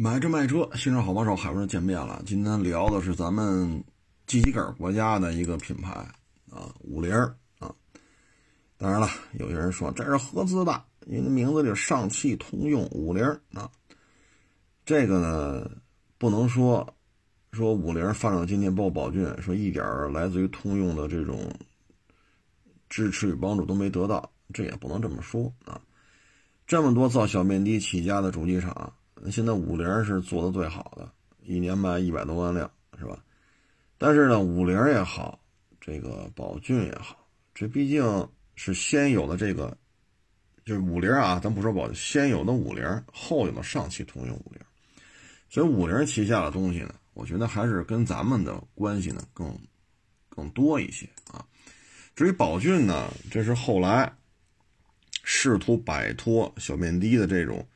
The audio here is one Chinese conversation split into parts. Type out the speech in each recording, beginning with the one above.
买车卖车，新车好帮手，海文见面了。今天聊的是咱们自己个儿国家的一个品牌啊，五菱啊。当然了，有些人说这是合资的，因为名字里上汽通用五菱啊。这个呢，不能说说五菱发展到今天，报宝骏，说一点来自于通用的这种支持与帮助都没得到，这也不能这么说啊。这么多造小面的起家的主机厂。那现在五菱是做的最好的，一年卖一百多万辆，是吧？但是呢，五菱也好，这个宝骏也好，这毕竟是先有的这个，就是五菱啊，咱不说宝骏，先有的五菱，后有的上汽通用五菱，所以五菱旗下的东西呢，我觉得还是跟咱们的关系呢更更多一些啊。至于宝骏呢，这是后来试图摆脱小面的的这种。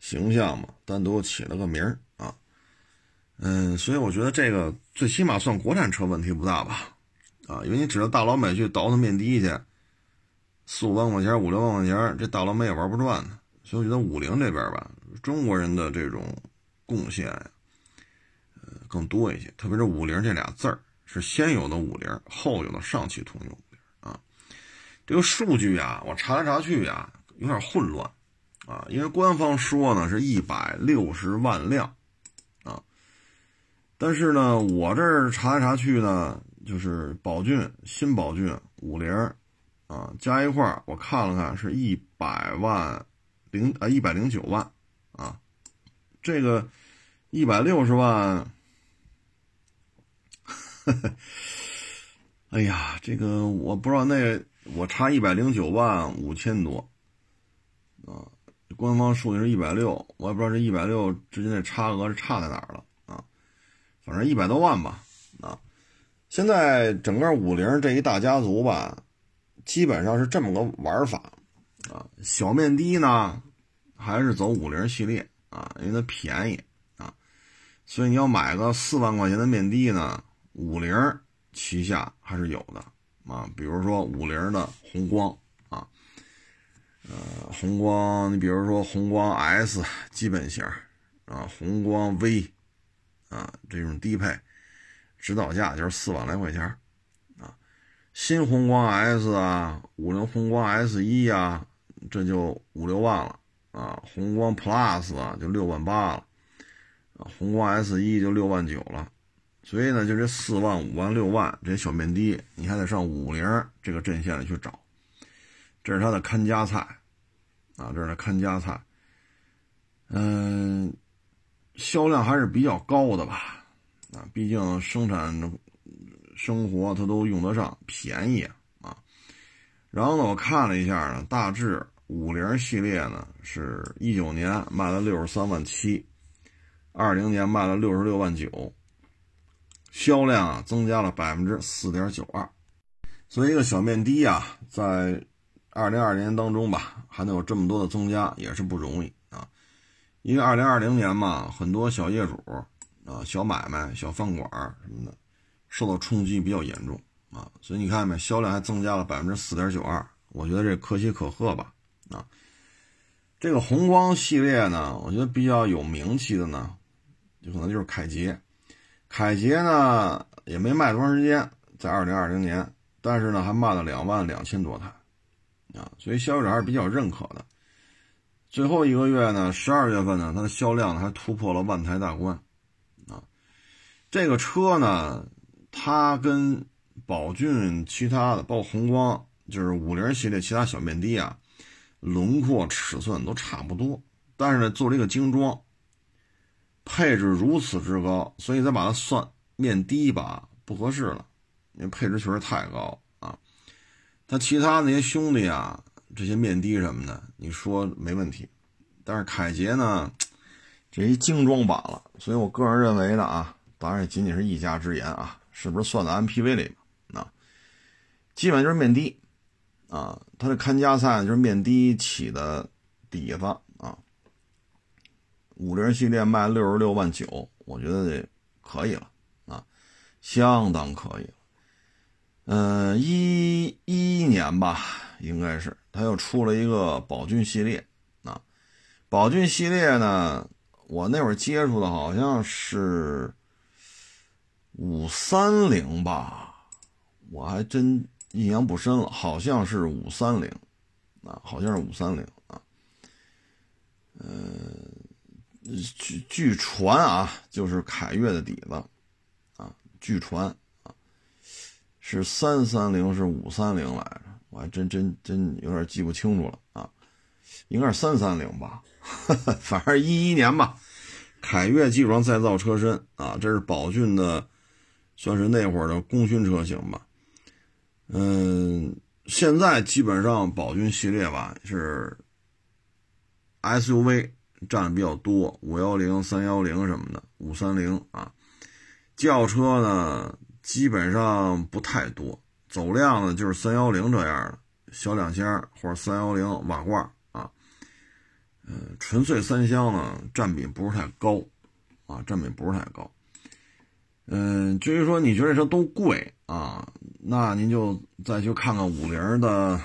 形象嘛，单独起了个名儿啊，嗯，所以我觉得这个最起码算国产车问题不大吧，啊，因为你指着大老美去倒腾面的去，四五万块钱、五六万块钱，这大老美也玩不转呢。所以我觉得五菱这边吧，中国人的这种贡献呀，呃，更多一些。特别是五菱这俩字儿是先有的五菱，后有的上汽通用啊。这个数据啊，我查来查去啊，有点混乱。啊，因为官方说呢是一百六十万辆，啊，但是呢，我这儿查来查去呢，就是宝骏、新宝骏、五菱，啊，加一块儿，我看了看，是一百万零啊一百零九万，啊，这个一百六十万，哎呀，这个我不知道，那我差一百零九万五千多，啊。官方数据是一百六，我也不知道这一百六之间的差额是差在哪儿了啊，反正一百多万吧啊。现在整个五菱这一大家族吧，基本上是这么个玩法啊。小面的呢，还是走五菱系列啊，因为它便宜啊，所以你要买个四万块钱的面的呢，五菱旗下还是有的啊，比如说五菱的宏光。呃，宏光，你比如说宏光 S 基本型啊，宏光 V 啊，这种低配，指导价就是四万来块钱啊。新宏光 S 啊，五菱宏光 S 一啊，这就五六万了啊。宏光 Plus 啊，就六万八了啊。宏光 S 一就六万九了。所以呢，就这四万、五万、六万这些小面的，你还得上五菱这个阵线里去找，这是它的看家菜。啊，这是看家菜，嗯，销量还是比较高的吧？啊，毕竟生产生活它都用得上，便宜啊。然后呢，我看了一下呢，大致五菱系列呢，是一九年卖了六十三万七，二零年卖了六十六万九，销量啊增加了百分之四点九二。所以一个小面的啊，在二零二零年当中吧，还能有这么多的增加，也是不容易啊。因为二零二零年嘛，很多小业主啊、小买卖、小饭馆什么的，受到冲击比较严重啊。所以你看没，销量还增加了百分之四点九二，我觉得这可喜可贺吧啊。这个宏光系列呢，我觉得比较有名气的呢，就可能就是凯捷。凯捷呢也没卖多长时间，在二零二零年，但是呢还卖了两万两千多台。啊，所以消费者还是比较认可的。最后一个月呢，十二月份呢，它的销量还突破了万台大关。啊，这个车呢，它跟宝骏其他的，包括宏光，就是五菱系列其他小面的啊，轮廓尺寸都差不多。但是呢，做了一个精装，配置如此之高，所以再把它算面低吧，不合适了，因为配置确实太高。他其他那些兄弟啊，这些面的什么的，你说没问题，但是凯捷呢，这一精装版了，所以我个人认为呢啊，当然也仅仅是一家之言啊，是不是算在 MPV 里啊？基本就是面的啊，它的看家菜就是面的起的底子啊。五菱系列卖六十六万九，我觉得这可以了啊，相当可以了。嗯，一一年吧，应该是他又出了一个宝骏系列啊。宝骏系列呢，我那会儿接触的好像是五三零吧，我还真印象不深了，好像是五三零，啊，好像是五三零啊，呃，据据传啊，就是凯越的底子，啊，据传，是三三零是五三零来着，我还真真真有点记不清楚了啊，应该是三三零吧。反正一一年吧，凯越基础上再造车身啊，这是宝骏的，算是那会儿的功勋车型吧。嗯，现在基本上宝骏系列吧是 SUV 占的比较多，五幺零、三幺零什么的，五三零啊。轿车呢基本上不太多，走量呢就是三幺零这样的小两厢或者三幺零瓦罐啊。嗯，纯粹三厢呢，占比不是太高，啊，占比不是太高。嗯，至于说你觉得这车都贵啊，那您就再去看看五菱的，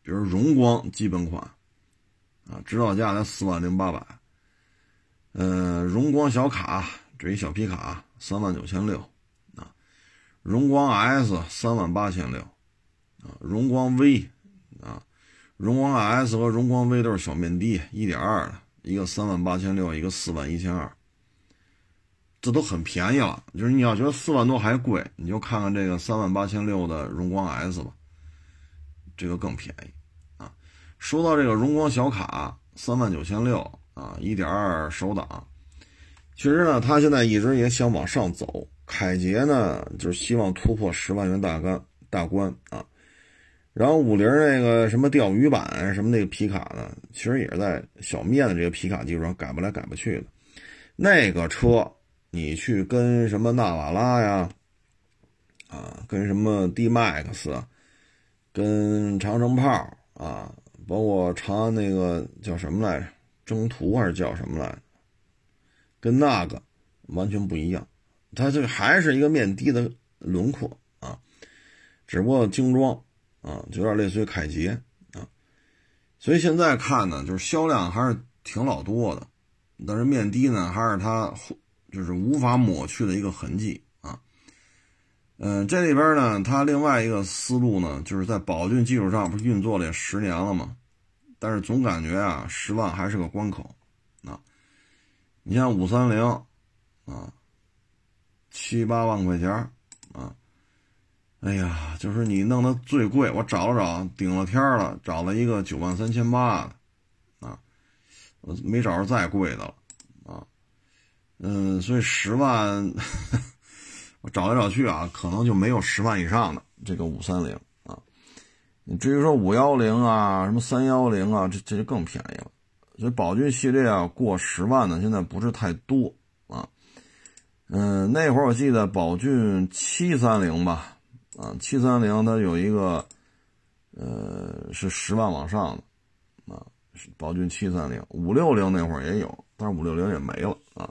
比如荣光基本款，啊，指导价才四万零八百。嗯，荣光小卡，这一小皮卡，三万九千六，荣光 S 三万八千六，啊，荣光 V，啊。荣光 S 和荣光 V 都是小面的，一点二的，一个三万八千六，一个四万一千二，这都很便宜了。就是你要觉得四万多还贵，你就看看这个三万八千六的荣光 S 吧，这个更便宜啊。说到这个荣光小卡，三万九千六啊，一点二手挡，其实呢，他现在一直也想往上走，凯捷呢就是希望突破十万元大关大关啊。然后五菱那个什么钓鱼版什么那个皮卡呢，其实也是在小面的这个皮卡基础上改不来改不去的。那个车你去跟什么纳瓦拉呀，啊，跟什么 D Max，跟长城炮啊，包括长安那个叫什么来着，征途还是叫什么来着，跟那个完全不一样。它这个还是一个面的的轮廓啊，只不过精装。啊，就有点类似于凯捷啊，所以现在看呢，就是销量还是挺老多的，但是面的呢，还是它就是无法抹去的一个痕迹啊。嗯，这里边呢，它另外一个思路呢，就是在宝骏基础上，不是运作了十年了吗？但是总感觉啊，十万还是个关口啊。你像五三零啊，七八万块钱啊。哎呀，就是你弄的最贵，我找了找，顶了天了，找了一个九万三千八的，啊，我没找着再贵的了，啊，嗯，所以十万，我找来找去啊，可能就没有十万以上的这个五三零啊。你至于说五幺零啊，什么三幺零啊，这这就更便宜了。所以宝骏系列啊，过十万的现在不是太多。嗯，那会儿我记得宝骏七三零吧。啊，七三零它有一个，呃，是十万往上的，啊，宝骏七三零，五六零那会儿也有，但是五六零也没了啊。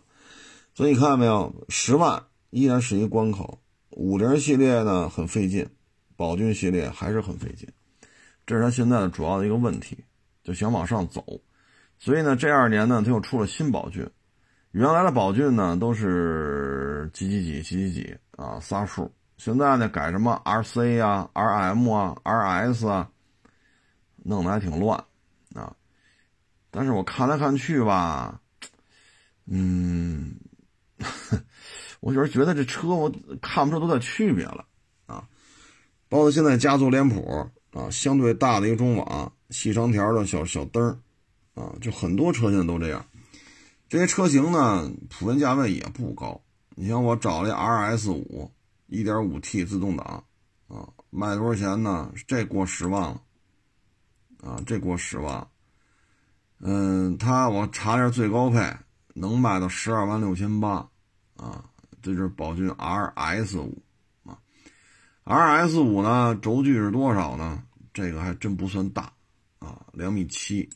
所以你看到没有，十万依然是一个关口。五菱系列呢很费劲，宝骏系列还是很费劲，这是它现在的主要的一个问题，就想往上走。所以呢，这二年呢，它又出了新宝骏，原来的宝骏呢都是几几几几几几啊，仨数。现在呢，改什么 R C 啊、R M 啊、R S 啊，弄得还挺乱啊。但是我看来看去吧，嗯，我就是觉得这车我看不出多大区别了啊。包括现在家族脸谱啊，相对大的一个中网，细长条的小小灯儿啊，就很多车现在都这样。这些车型呢，普遍价位也不高。你像我找了一 R S 五。一点五 T 自动挡，啊，卖多少钱呢？这过十万了，啊，这过十万。嗯，它我查一下最高配能卖到十二万六千八，啊，这就是宝骏 RS 五，啊，RS 五呢轴距是多少呢？这个还真不算大，啊，两米七，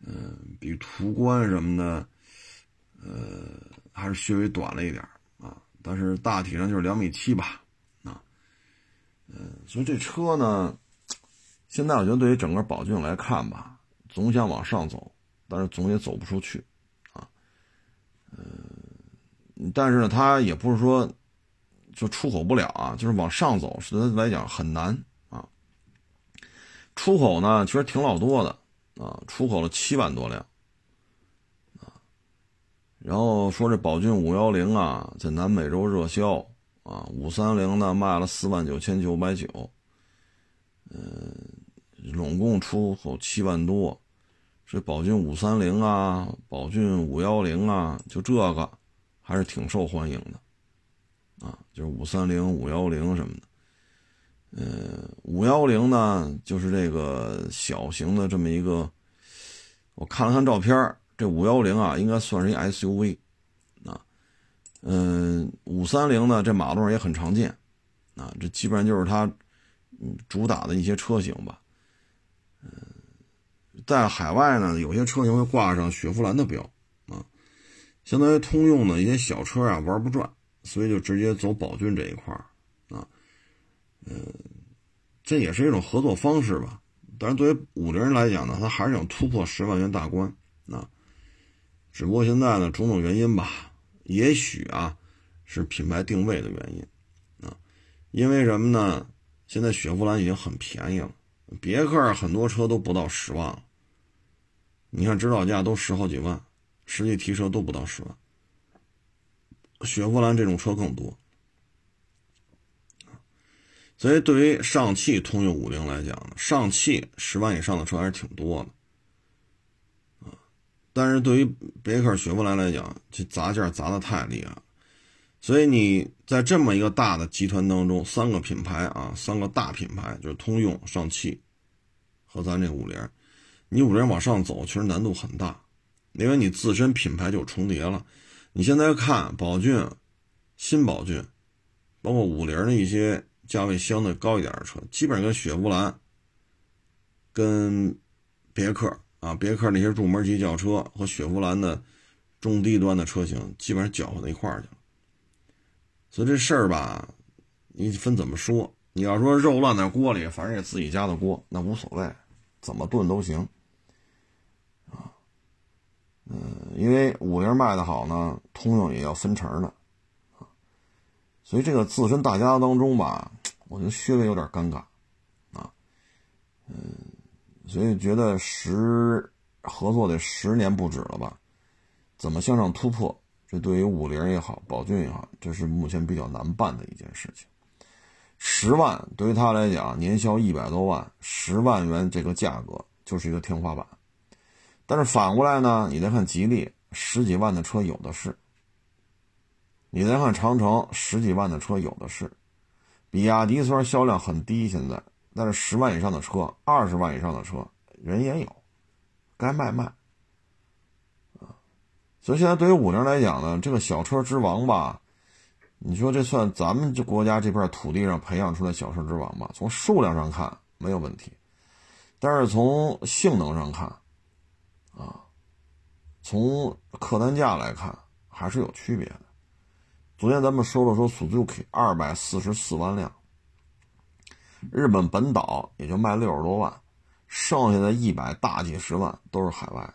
嗯，比途观什么的，呃，还是稍微短了一点啊。但是大体上就是两米七吧，啊，嗯，所以这车呢，现在我觉得对于整个宝骏来看吧，总想往上走，但是总也走不出去，啊，嗯但是呢，它也不是说就出口不了啊，就是往上走，实在来讲很难啊。出口呢，其实挺老多的啊，出口了七万多辆啊。然后说这宝骏五幺零啊，在南美洲热销啊，五三零呢卖了四万九千九百九，嗯，拢共出口七万多。这宝骏五三零啊，宝骏五幺零啊，就这个还是挺受欢迎的，啊，就是五三零、五幺零什么的。嗯，五幺零呢，就是这个小型的这么一个，我看了看照片，这五幺零啊，应该算是一 SUV，啊，嗯，五三零呢，这马路上也很常见，啊，这基本上就是它主打的一些车型吧，嗯。在海外呢，有些车型会挂上雪佛兰的标，啊，相当于通用的一些小车啊玩不转，所以就直接走宝骏这一块儿，嗯，这也是一种合作方式吧。但是对于五菱来讲呢，它还是想突破十万元大关，啊，只不过现在呢，种种原因吧，也许啊是品牌定位的原因，啊，因为什么呢？现在雪佛兰已经很便宜了，别克很多车都不到十万了。你看指导价都十好几万，实际提车都不到十万。雪佛兰这种车更多，所以对于上汽通用五菱来讲呢，上汽十万以上的车还是挺多的，啊，但是对于别克、雪佛兰来讲，这砸价砸的太厉害了。所以你在这么一个大的集团当中，三个品牌啊，三个大品牌就是通用、上汽和咱这五菱。你五菱往上走，其实难度很大，因为你自身品牌就重叠了。你现在看宝骏、新宝骏，包括五菱的一些价位相对高一点的车，基本上跟雪佛兰、跟别克啊，别克那些入门级轿车和雪佛兰的中低端的车型，基本上搅和到一块儿去了。所以这事儿吧，你分怎么说？你要说肉烂在锅里，反正也自己家的锅，那无所谓，怎么炖都行。啊嗯，因为五菱卖的好呢，通用也要分成的，所以这个自身大家当中吧，我觉得稍微有点尴尬，啊，嗯，所以觉得十合作得十年不止了吧？怎么向上突破？这对于五菱也好，宝骏也好，这是目前比较难办的一件事情。十万对于他来讲，年销一百多万，十万元这个价格就是一个天花板。但是反过来呢，你再看吉利，十几万的车有的是；你再看长城，十几万的车有的是；比亚迪虽然销量很低，现在，但是十万以上的车、二十万以上的车人也有，该卖卖。啊，所以现在对于五菱来讲呢，这个小车之王吧，你说这算咱们这国家这片土地上培养出来小车之王吧？从数量上看没有问题，但是从性能上看。啊，从客单价来看还是有区别的。昨天咱们说了说 Suzuki 二百四十四万辆，日本本岛也就卖六十多万，剩下的一百大几十万都是海外。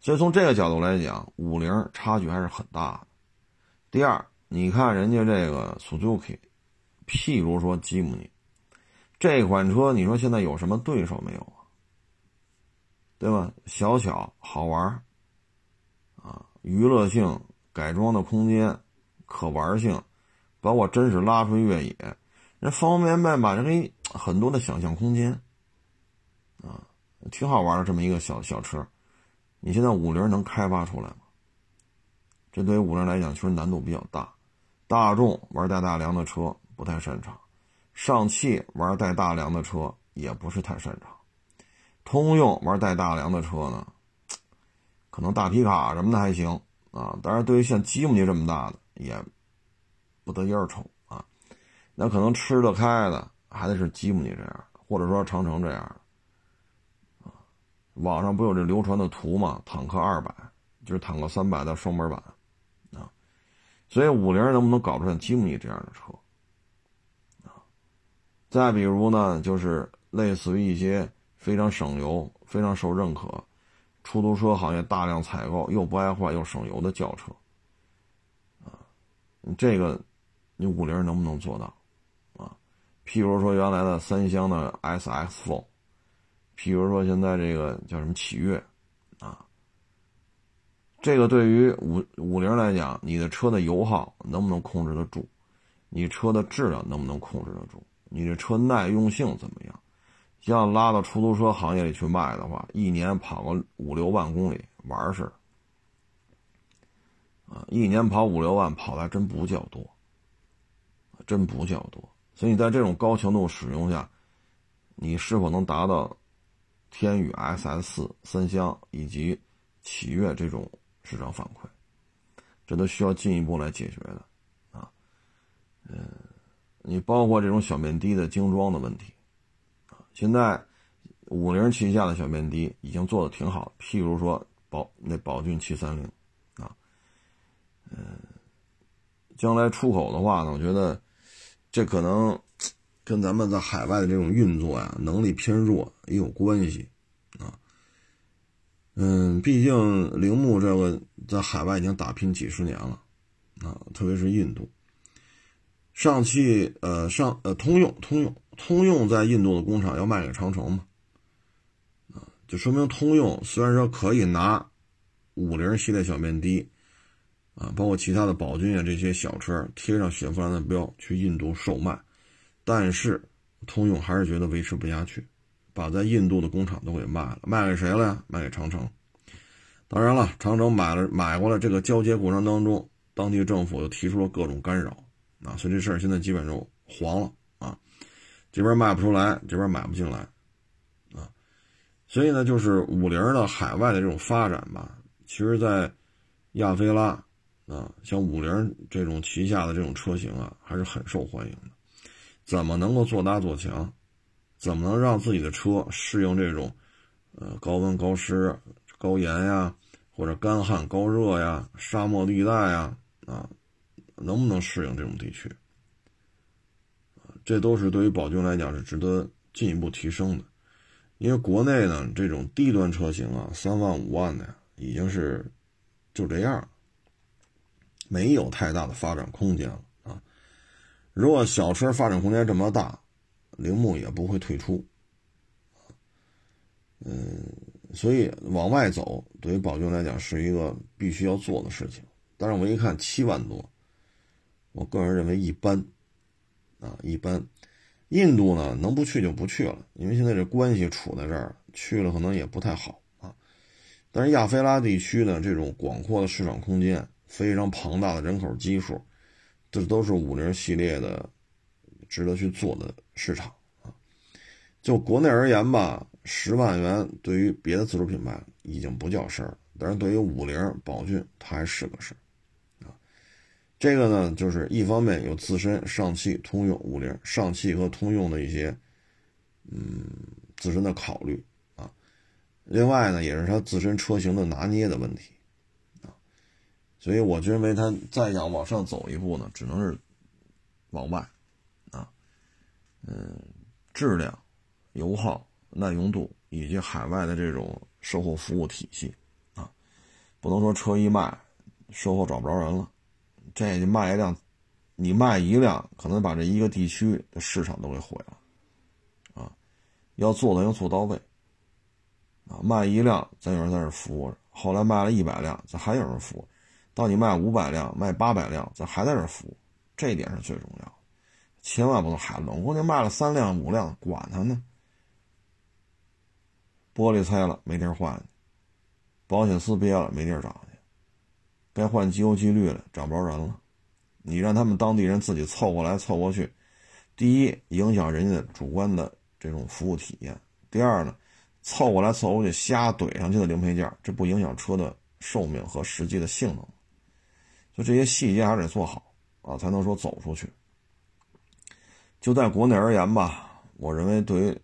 所以从这个角度来讲，五菱差距还是很大的。第二，你看人家这个 Suzuki，譬如说吉姆尼这款车，你说现在有什么对手没有啊？对吧？小巧好玩啊，娱乐性、改装的空间、可玩性，把我真是拉出越野，人方方面面吧，这个很多的想象空间啊，挺好玩的这么一个小小车，你现在五菱能开发出来吗？这对于五菱来讲，确实难度比较大。大众玩带大梁的车不太擅长，上汽玩带大梁的车也不是太擅长。通用玩带大梁的车呢，可能大皮卡什么的还行啊，但是对于像吉姆尼这么大的也不得一而瞅啊。那可能吃得开的还得是吉姆尼这样，或者说长城这样啊。网上不有这流传的图吗？坦克二百就是坦克三百的双门版啊。所以五菱能不能搞出像吉姆尼这样的车啊？再比如呢，就是类似于一些。非常省油、非常受认可，出租车行业大量采购又不爱坏又省油的轿车，这个你五菱能不能做到啊？譬如说原来的三厢的 SX4，譬如说现在这个叫什么启悦啊，这个对于五五菱来讲，你的车的油耗能不能控制得住？你车的质量能不能控制得住？你这车耐用性怎么样？像拉到出租车行业里去卖的话，一年跑个五六万公里玩似的，啊，一年跑五六万跑的还真不叫多，真不叫多。所以你在这种高强度使用下，你是否能达到天宇 SS 四三厢以及启悦这种市场反馈，这都需要进一步来解决的，啊，嗯，你包括这种小面的的精装的问题。现在，五菱旗下的小面的已经做的挺好，譬如说宝那宝骏七三零，嗯，将来出口的话呢，我觉得这可能跟咱们在海外的这种运作呀能力偏弱也有关系，啊，嗯，毕竟铃木这个在海外已经打拼几十年了，啊，特别是印度，上汽呃上呃通用通用。通用在印度的工厂要卖给长城嘛？啊，就说明通用虽然说可以拿五菱系列小面的啊，包括其他的宝骏啊这些小车贴上雪佛兰的标去印度售卖，但是通用还是觉得维持不下去，把在印度的工厂都给卖了，卖给谁了呀？卖给长城。当然了，长城买了买过来，这个交接过程当中，当地政府又提出了各种干扰啊，所以这事儿现在基本就黄了啊。这边卖不出来，这边买不进来，啊，所以呢，就是五菱的海外的这种发展吧，其实，在亚非拉啊，像五菱这种旗下的这种车型啊，还是很受欢迎的。怎么能够做大做强？怎么能让自己的车适应这种呃高温高湿、高盐呀，或者干旱高热呀、沙漠地带呀啊，能不能适应这种地区？这都是对于宝骏来讲是值得进一步提升的，因为国内呢这种低端车型啊，三万五万的，已经是就这样，没有太大的发展空间了啊。如果小车发展空间这么大，铃木也不会退出。嗯，所以往外走对于宝骏来讲是一个必须要做的事情。但是我一看七万多，我个人认为一般。啊，一般，印度呢能不去就不去了，因为现在这关系处在这儿，去了可能也不太好啊。但是亚非拉地区呢，这种广阔的市场空间，非常庞大的人口基数，这都是五菱系列的值得去做的市场啊。就国内而言吧，十万元对于别的自主品牌已经不叫事儿，但是对于五菱、宝骏，它还是个事儿。这个呢，就是一方面有自身上汽、通用、五菱、上汽和通用的一些，嗯，自身的考虑啊。另外呢，也是它自身车型的拿捏的问题。所以我认为它再想往上走一步呢，只能是往外啊。嗯，质量、油耗、耐用度以及海外的这种售后服务体系啊，不能说车一卖，售后找不着人了。这就卖一辆，你卖一辆，可能把这一个地区的市场都给毁了，啊，要做的要做到位，啊，卖一辆咱有人在这服务着，后来卖了一百辆，咱还有人服务，到你卖五百辆、卖八百辆，咱还在这服务，这一点是最重要的，千万不能海冷。我你卖了三辆、五辆，管他呢，玻璃拆了没地儿换，保险丝憋了没地儿找去。该换机油机滤了，找不着人了。你让他们当地人自己凑过来凑过去，第一影响人家的主观的这种服务体验；第二呢，凑过来凑过去瞎怼上去的零配件，这不影响车的寿命和实际的性能。就这些细节还是得做好啊，才能说走出去。就在国内而言吧，我认为对于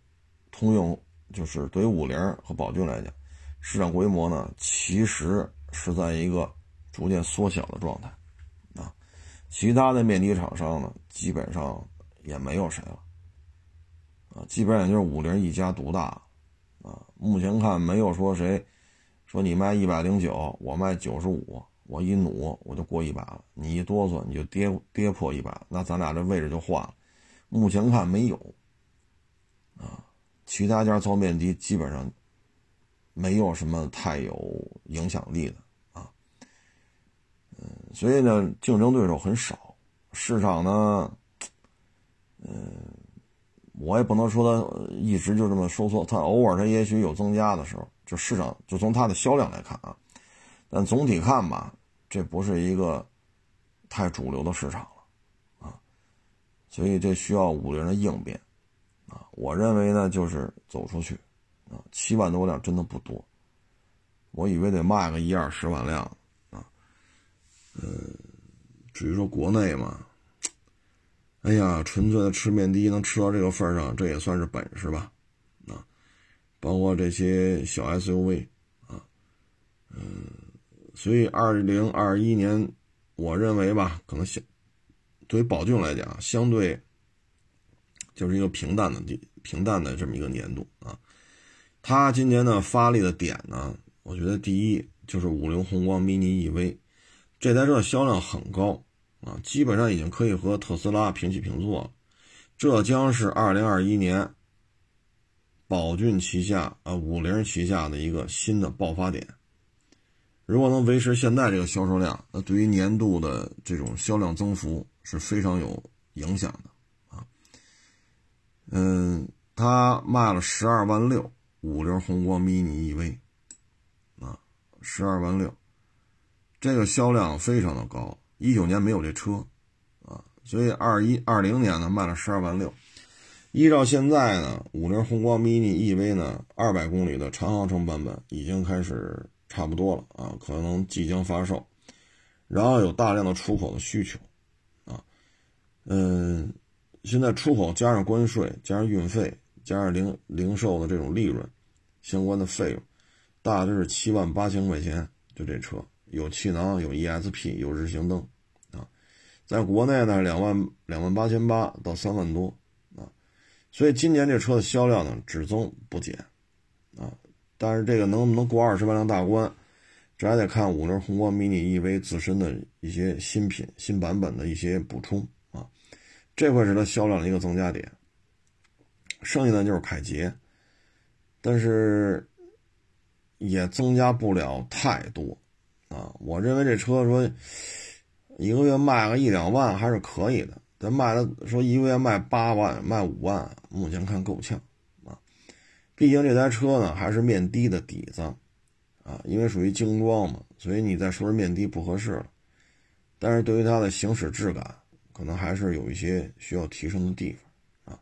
通用，就是对于五菱和宝骏来讲，市场规模呢，其实是在一个。逐渐缩小的状态，啊，其他的面积厂商呢，基本上也没有谁了，啊，基本上也就是五菱一家独大，啊，目前看没有说谁说你卖一百零九，我卖九十五，我一努我就过一把了，你一哆嗦你就跌跌破一把，那咱俩这位置就换了。目前看没有，啊，其他家造面的基本上没有什么太有影响力的啊，嗯，所以呢，竞争对手很少，市场呢，嗯，我也不能说它一直就这么收缩，它偶尔它也许有增加的时候，就市场就从它的销量来看啊。但总体看吧，这不是一个太主流的市场了啊，所以这需要五菱的应变啊。我认为呢，就是走出去啊，七万多辆真的不多，我以为得卖个一二十万辆啊。呃，至于说国内嘛，哎呀，纯粹的吃面的能吃到这个份上，这也算是本事吧啊。包括这些小 SUV 啊，嗯。所以，二零二一年，我认为吧，可能相对于宝骏来讲，相对就是一个平淡的、平淡的这么一个年度啊。它今年呢发力的点呢，我觉得第一就是五菱宏光 mini EV，这台车销量很高啊，基本上已经可以和特斯拉平起平坐了。这将是二零二一年宝骏旗下啊五菱旗下的一个新的爆发点。如果能维持现在这个销售量，那对于年度的这种销量增幅是非常有影响的啊。嗯，它卖了十二万六，五菱宏光 mini EV 啊，十二万六，这个销量非常的高。一九年没有这车啊，所以二一二零年呢卖了十二万六。依照现在呢，五菱宏光 mini EV 呢，二百公里的长航程版本已经开始。差不多了啊，可能即将发售，然后有大量的出口的需求，啊，嗯，现在出口加上关税，加上运费，加上零零售的这种利润，相关的费用，大致是七万八千块钱。就这车有气囊，有 ESP，有日行灯，啊，在国内呢两万两万八千八到三万多，啊，所以今年这车的销量呢只增不减，啊。但是这个能不能过二十万辆大关，这还得看五菱宏光 mini EV 自身的一些新品、新版本的一些补充啊，这会是它销量的一个增加点。剩下的就是凯捷，但是也增加不了太多啊。我认为这车说一个月卖个一两万还是可以的，但卖了说一个月卖八万、卖五万，目前看够呛。毕竟这台车呢还是面的的底子，啊，因为属于精装嘛，所以你再说是面的不合适了。但是对于它的行驶质感，可能还是有一些需要提升的地方，啊，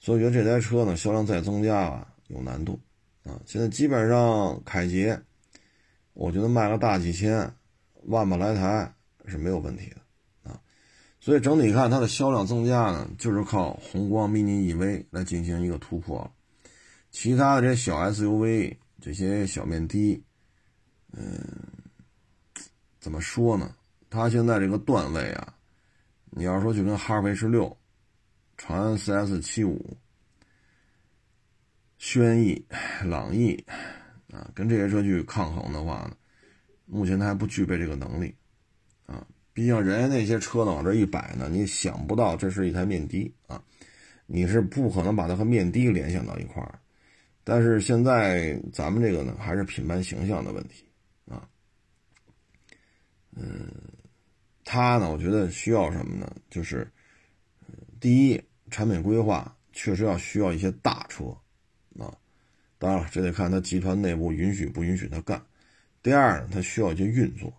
所以我觉得这台车呢销量再增加啊有难度，啊，现在基本上凯捷，我觉得卖个大几千万把来台是没有问题的，啊，所以整体看它的销量增加呢，就是靠宏光 mini EV 来进行一个突破了。其他的这些小 SUV，这些小面的，嗯，怎么说呢？它现在这个段位啊，你要说就跟哈弗 H 六、长安 CS 七五、轩逸、朗逸啊，跟这些车去抗衡的话呢，目前它还不具备这个能力啊。毕竟人家那些车呢往这一摆呢，你想不到这是一台面的啊，你是不可能把它和面的联想到一块儿。但是现在咱们这个呢，还是品牌形象的问题啊。嗯，它呢，我觉得需要什么呢？就是，第一，产品规划确实要需要一些大车啊。当然了，这得看它集团内部允许不允许它干。第二，它需要一些运作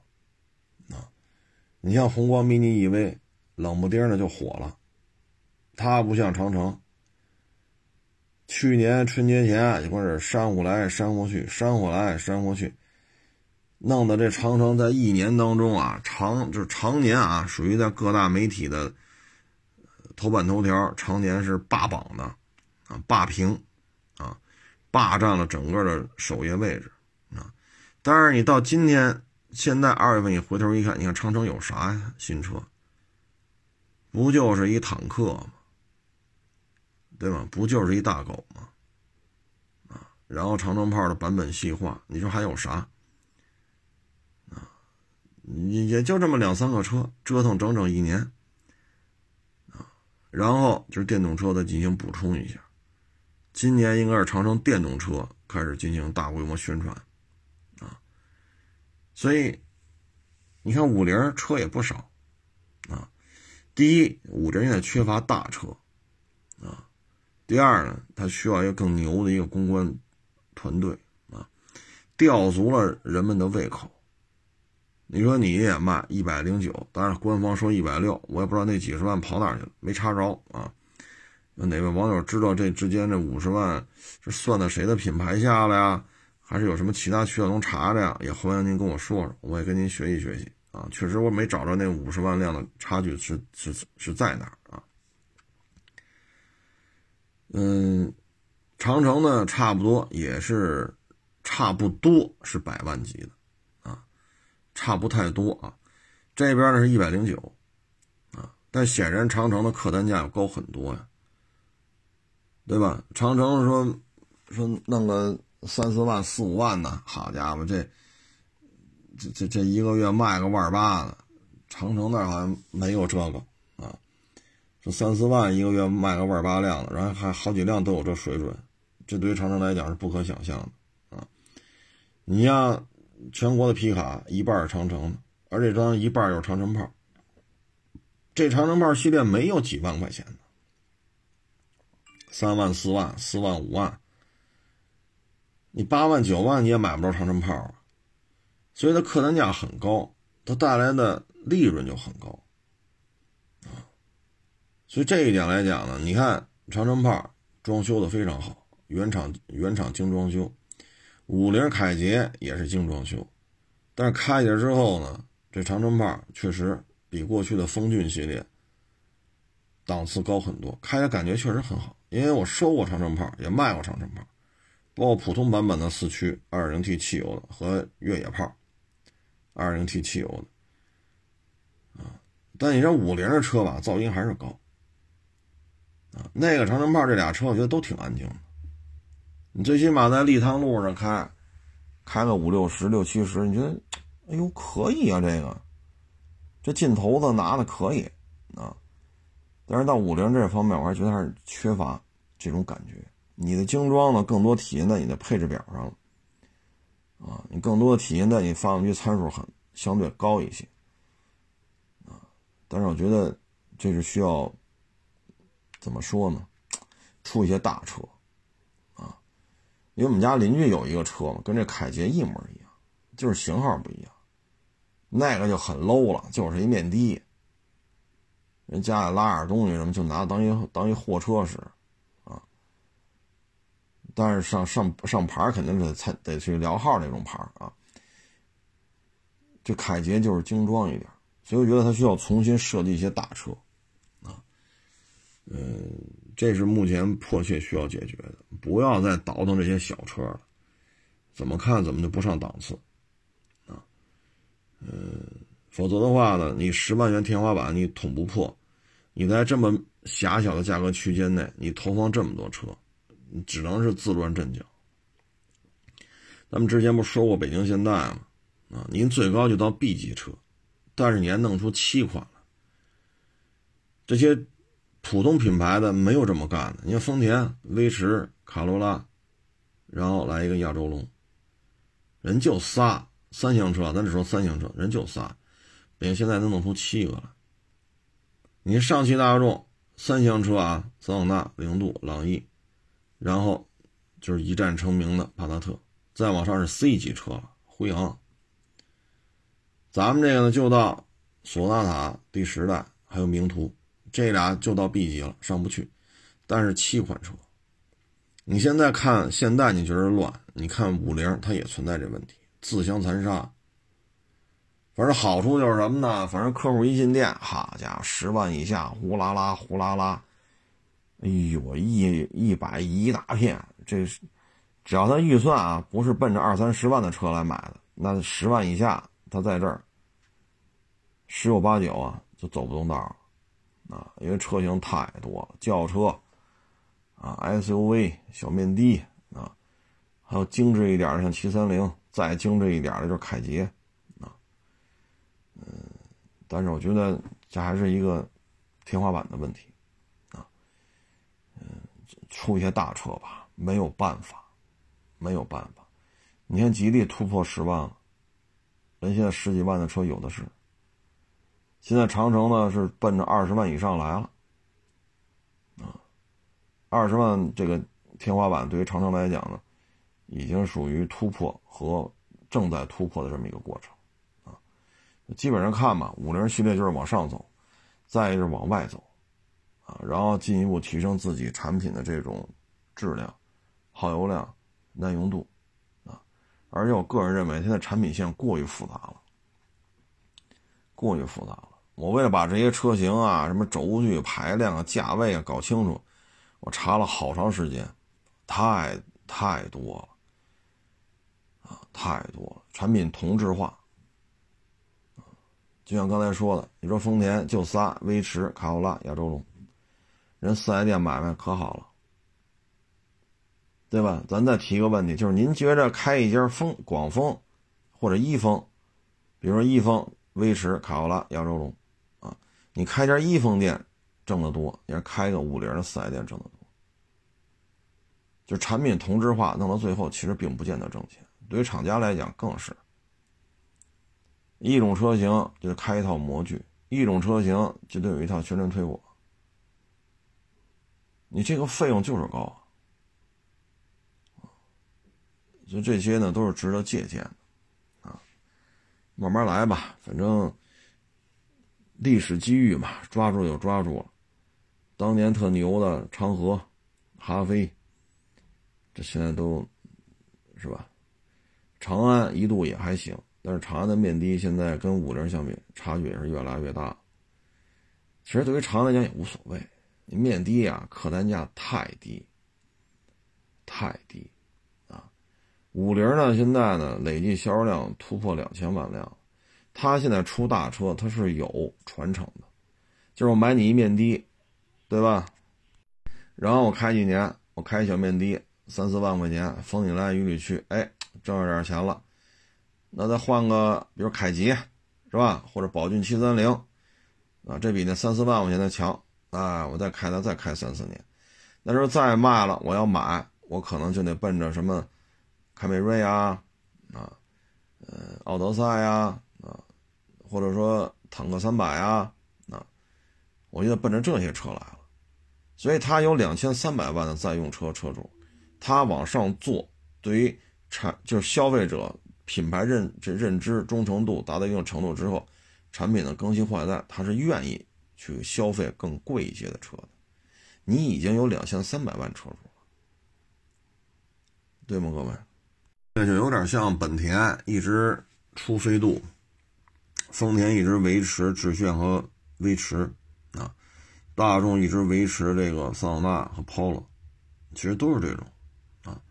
啊。你像宏光 mini EV，冷不丁的就火了，它不像长城。去年春节前，一会儿山呼来山呼去，山呼来山呼去，弄得这长城在一年当中啊，常就是常年啊，属于在各大媒体的头版头条，常年是霸榜的啊，霸屏啊，霸占了整个的首页位置啊。但是你到今天，现在二月份你回头一看，你看长城有啥呀？新车不就是一坦克吗？对吧？不就是一大狗吗？啊，然后长城炮的版本细化，你说还有啥？啊，也也就这么两三个车，折腾整整一年，啊，然后就是电动车的进行补充一下。今年应该是长城电动车开始进行大规模宣传，啊，所以你看五菱车也不少，啊，第一五菱现在缺乏大车，第二呢，它需要一个更牛的一个公关团队，啊，吊足了人们的胃口。你说你也卖一百零九，当然官方说一百六，我也不知道那几十万跑哪去了，没查着啊。哪位网友知道这之间这五十万是算在谁的品牌下了呀？还是有什么其他渠道能查的呀？也欢迎您跟我说说，我也跟您学习学习啊。确实我没找着那五十万辆的差距是是是在哪儿？嗯，长城呢，差不多也是差不多是百万级的啊，差不太多啊。这边呢是一百零九啊，但显然长城的客单价要高很多呀。对吧？长城说说弄个三四万、四五万的，好家伙，这这这这一个月卖个万八的，长城那好像没有这个这。三四万一个月卖个万八辆的，然后还好几辆都有这水准，这对于长城来讲是不可想象的啊。你像全国的皮卡一半是长城的，而这张一半又是长城炮，这长城炮系列没有几万块钱的。三万、四万、四万、五万，你八万、九万你也买不着长城炮，所以它客单价很高，它带来的利润就很高。所以这一点来讲呢，你看长城炮装修的非常好，原厂原厂精装修，五菱凯捷也是精装修，但是开起来之后呢，这长城炮确实比过去的风骏系列档次高很多，开的感觉确实很好。因为我收过长城炮，也卖过长城炮，包括普通版本的四驱 2.0T 汽油的和越野炮 2.0T 汽油的，啊，但你这五菱的车吧，噪音还是高，啊，那个长城炮这俩车我觉得都挺安静的，你最起码在立汤路上开，开个五六十、六七十，你觉得，哎呦可以啊，这个，这劲头子拿的可以，啊。但是到五菱这方面，我还觉得还是缺乏这种感觉。你的精装呢，更多体现在你的配置表上了，啊，你更多的体现在你发动机参数很相对高一些，啊，但是我觉得这是需要怎么说呢？出一些大车，啊，因为我们家邻居有一个车嘛，跟这凯捷一模一样，就是型号不一样，那个就很 low 了，就是一面的。人家里拉点东西什么，就拿当一当一货车使，啊。但是上上上牌肯定是才得去摇号那种牌啊。这凯捷就是精装一点，所以我觉得它需要重新设计一些大车，嗯，这是目前迫切需要解决的，不要再倒腾这些小车了，怎么看怎么就不上档次，啊，嗯，否则的话呢，你十万元天花板你捅不破。你在这么狭小的价格区间内，你投放这么多车，你只能是自乱阵脚。咱们之前不说过北京现代吗？啊，您最高就到 B 级车，但是你还弄出七款了。这些普通品牌的没有这么干的。你看丰田、威驰、卡罗拉，然后来一个亚洲龙，人就仨三厢车，咱只说三厢车，人就仨，北京现在能弄出七个了。你上汽大众三厢车啊，桑塔纳、零度、朗逸，然后就是一战成名的帕萨特，再往上是 C 级车了，辉昂。咱们这个呢，就到索纳塔第十代，还有名图，这俩就到 B 级了，上不去。但是七款车，你现在看现代你觉得乱，你看五菱它也存在这问题，自相残杀。反正好处就是什么呢？反正客户一进店，好家伙，十万以下，呼啦啦，呼啦啦，哎呦，一一百一大片。这是只要他预算啊，不是奔着二三十万的车来买的，那十万以下，他在这儿十有八九啊，就走不动道了啊，因为车型太多了，轿车啊，SUV、小面的啊，还有精致一点的像七三零，再精致一点的就是凯捷啊。嗯，但是我觉得这还是一个天花板的问题啊，嗯，出一些大车吧，没有办法，没有办法。你看吉利突破十万了，人现在十几万的车有的是。现在长城呢是奔着二十万以上来了，啊，二十万这个天花板对于长城来讲呢，已经属于突破和正在突破的这么一个过程，啊，基本上看吧，五菱系列就是往上走，再就是往外走，啊，然后进一步提升自己产品的这种质量、耗油量、耐用度，啊，而且我个人认为现在产品线过于复杂了，过于复杂了。我为了把这些车型啊、什么轴距、排量啊、价位啊搞清楚，我查了好长时间，太太多了啊，太多了。产品同质化就像刚才说的，你说丰田就仨：威驰、卡罗拉、亚洲龙，人四 S 店买卖可好了，对吧？咱再提一个问题，就是您觉着开一家风广丰或者一丰，比如说一丰、威驰、卡罗拉、亚洲龙。你开家一丰店挣得多，也是开个五菱的四 S 店挣得多。就产品同质化弄到最后，其实并不见得挣钱。对于厂家来讲，更是。一种车型就开一套模具，一种车型就得有一套宣传推广。你这个费用就是高啊！所以这些呢，都是值得借鉴的啊。慢慢来吧，反正。历史机遇嘛，抓住就抓住了。当年特牛的长河、哈飞，这现在都是吧？长安一度也还行，但是长安的面的现在跟五菱相比，差距也是越来越大。其实对于长安来讲也无所谓，面的呀，客单价太低，太低啊！五菱呢，现在呢累计销量突破两千万辆。他现在出大车，他是有传承的，就是我买你一面的，对吧？然后我开几年，我开小面的，三四万块钱，风里来雨里去，哎，挣着点钱了。那再换个，比如凯吉，是吧？或者宝骏七三零，啊，这比那三四万块钱的强啊！我再开它，再开三四年，那时候再卖了，我要买，我可能就得奔着什么凯美瑞啊，啊，呃，奥德赛呀。或者说坦克三百啊，啊，我觉得奔着这些车来了，所以他有两千三百万的在用车车主，他往上做，对于产就是消费者品牌认这认知忠诚度达到一定程度之后，产品的更新换代，他是愿意去消费更贵一些的车的。你已经有两千三百万车主了，对吗，各位？这就有点像本田一直出飞度。丰田一直维持致炫和威驰，啊，大众一直维持这个桑塔纳和 Polo，其实都是这种，啊，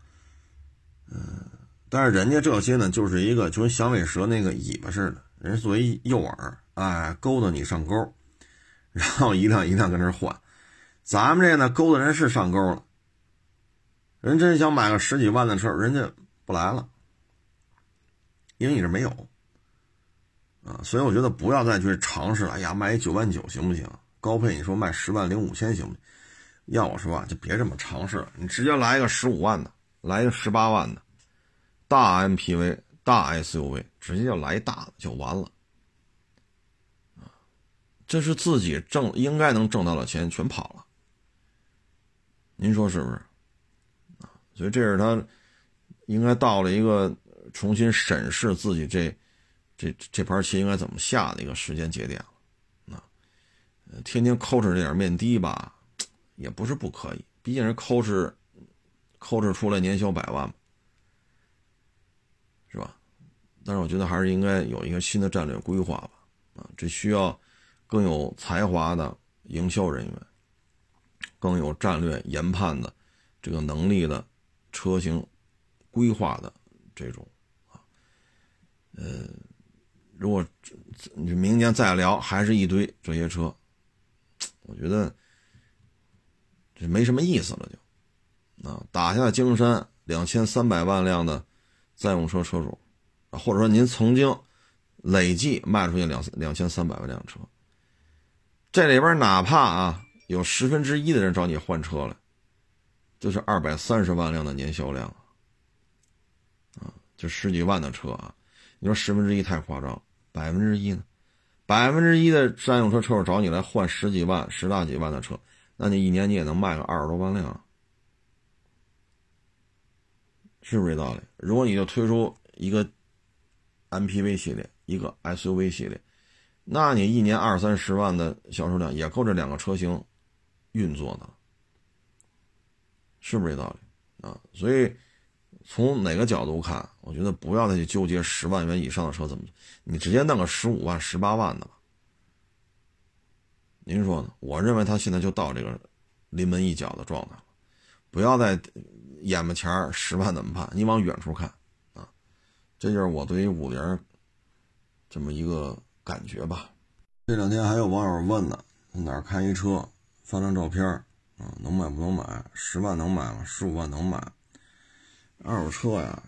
嗯，但是人家这些呢，就是一个就跟响尾蛇那个尾巴似的，人作为诱饵，哎，勾搭你上钩，然后一辆一辆跟这换，咱们这呢，勾搭人是上钩了，人真想买个十几万的车，人家不来了，因为你这没有。啊，所以我觉得不要再去尝试了。哎呀，卖一九万九行不行？高配你说卖十万零五千行不行？要我说啊，就别这么尝试了。你直接来一个十五万的，来一个十八万的，大 MPV、大 SUV，直接就来大的就完了。这是自己挣应该能挣到的钱全跑了。您说是不是？啊，所以这是他应该到了一个重新审视自己这。这这盘棋应该怎么下的一个时间节点了？啊，天天抠着这点面的吧，也不是不可以，毕竟人抠哧抠着出来年销百万是吧？但是我觉得还是应该有一个新的战略规划吧，啊，这需要更有才华的营销人员，更有战略研判的这个能力的车型规划的这种啊，呃。如果这你明年再聊，还是一堆这些车，我觉得这没什么意思了，就啊，打下江山两千三百万辆的在用车车主，或者说您曾经累计卖出去两两千三百万辆车。这里边哪怕啊有十分之一的人找你换车了，就是二百三十万辆的年销量啊，就十几万的车啊。你说十分之一太夸张，百分之一呢？百分之一的商用车车主找你来换十几万、十大几万的车，那你一年你也能卖个二十多万辆，是不是这道理？如果你就推出一个 MPV 系列、一个 SUV 系列，那你一年二三十万的销售量也够这两个车型运作的，是不是这道理啊？所以。从哪个角度看，我觉得不要再去纠结十万元以上的车怎么，你直接弄个十五万、十八万的吧。您说呢？我认为他现在就到这个临门一脚的状态了，不要再眼巴前十万怎么办？你往远处看啊，这就是我对于五菱这么一个感觉吧。这两天还有网友问呢，哪儿看一车，发张照片啊，能买不能买？十万能买吗？十五万能买？二手车呀，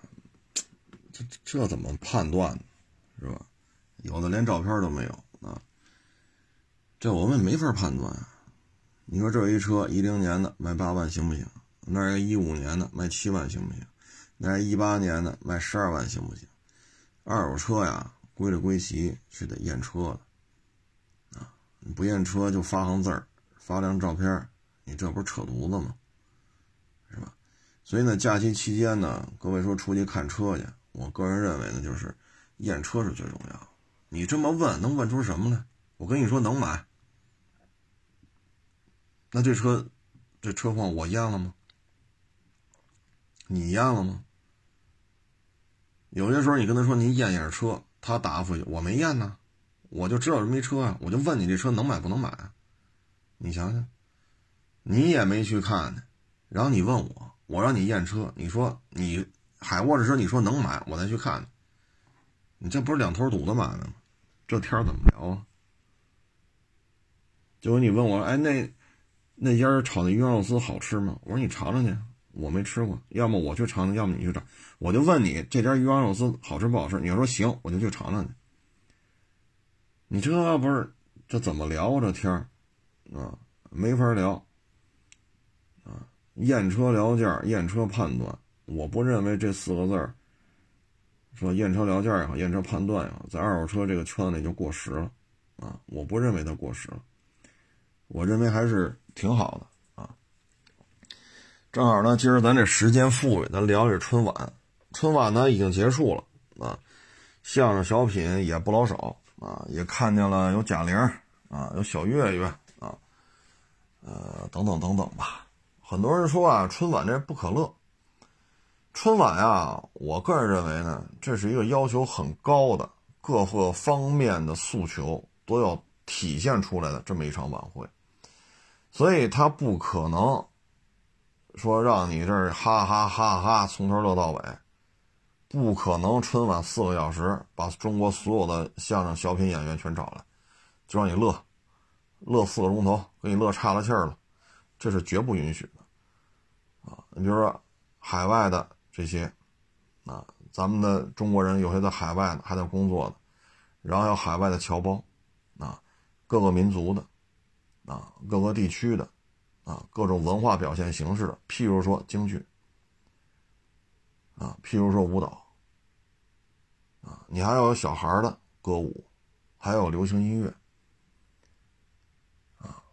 这这怎么判断呢？是吧？有的连照片都没有啊，这我们没法判断啊。你说这一车一零年的卖八万行不行？那个一五年的卖七万行不行？那一八年的卖十二万行不行？二手车呀，归了归齐是得验车的啊！你不验车就发行字儿，发张照片，你这不是扯犊子吗？是吧？所以呢，假期期间呢，各位说出去看车去，我个人认为呢，就是验车是最重要。你这么问，能问出什么呢？我跟你说能买，那这车这车况我验了吗？你验了吗？有些时候你跟他说您验验车，他答复我没验呢，我就知道这没车啊，我就问你这车能买不能买？你想想，你也没去看呢，然后你问我。我让你验车，你说你海沃的车，你说能买，我再去看。你这不是两头堵的买卖吗？这天怎么聊啊？结果你问我，哎，那那家炒的鱼香肉丝好吃吗？我说你尝尝去，我没吃过。要么我去尝尝，要么你去尝。我就问你，这家鱼香肉丝好吃不好吃？你要说行，我就去尝尝去。你这不是这怎么聊啊？这天啊，没法聊。验车聊价，验车判断，我不认为这四个字儿，说验车聊价也好，验车判断也好，在二手车这个圈子里就过时了，啊，我不认为它过时了，我认为还是挺好的啊。正好呢，今儿咱这时间富裕，咱聊聊春晚。春晚呢已经结束了啊，相声小品也不老少啊，也看见了有贾玲啊，有小岳岳啊，呃，等等等等吧。很多人说啊，春晚这不可乐。春晚啊，我个人认为呢，这是一个要求很高的各个方面的诉求都要体现出来的这么一场晚会，所以他不可能说让你这哈哈哈哈从头乐到尾，不可能春晚四个小时把中国所有的相声小品演员全找来，就让你乐，乐四个钟头，给你乐岔了气儿了，这是绝不允许的。啊，你比如说海外的这些，啊，咱们的中国人有些在海外呢，还在工作的，然后有海外的侨胞，啊，各个民族的，啊，各个地区的，啊，各种文化表现形式的，譬如说京剧，啊，譬如说舞蹈，啊，你还要有小孩的歌舞，还有流行音乐，啊，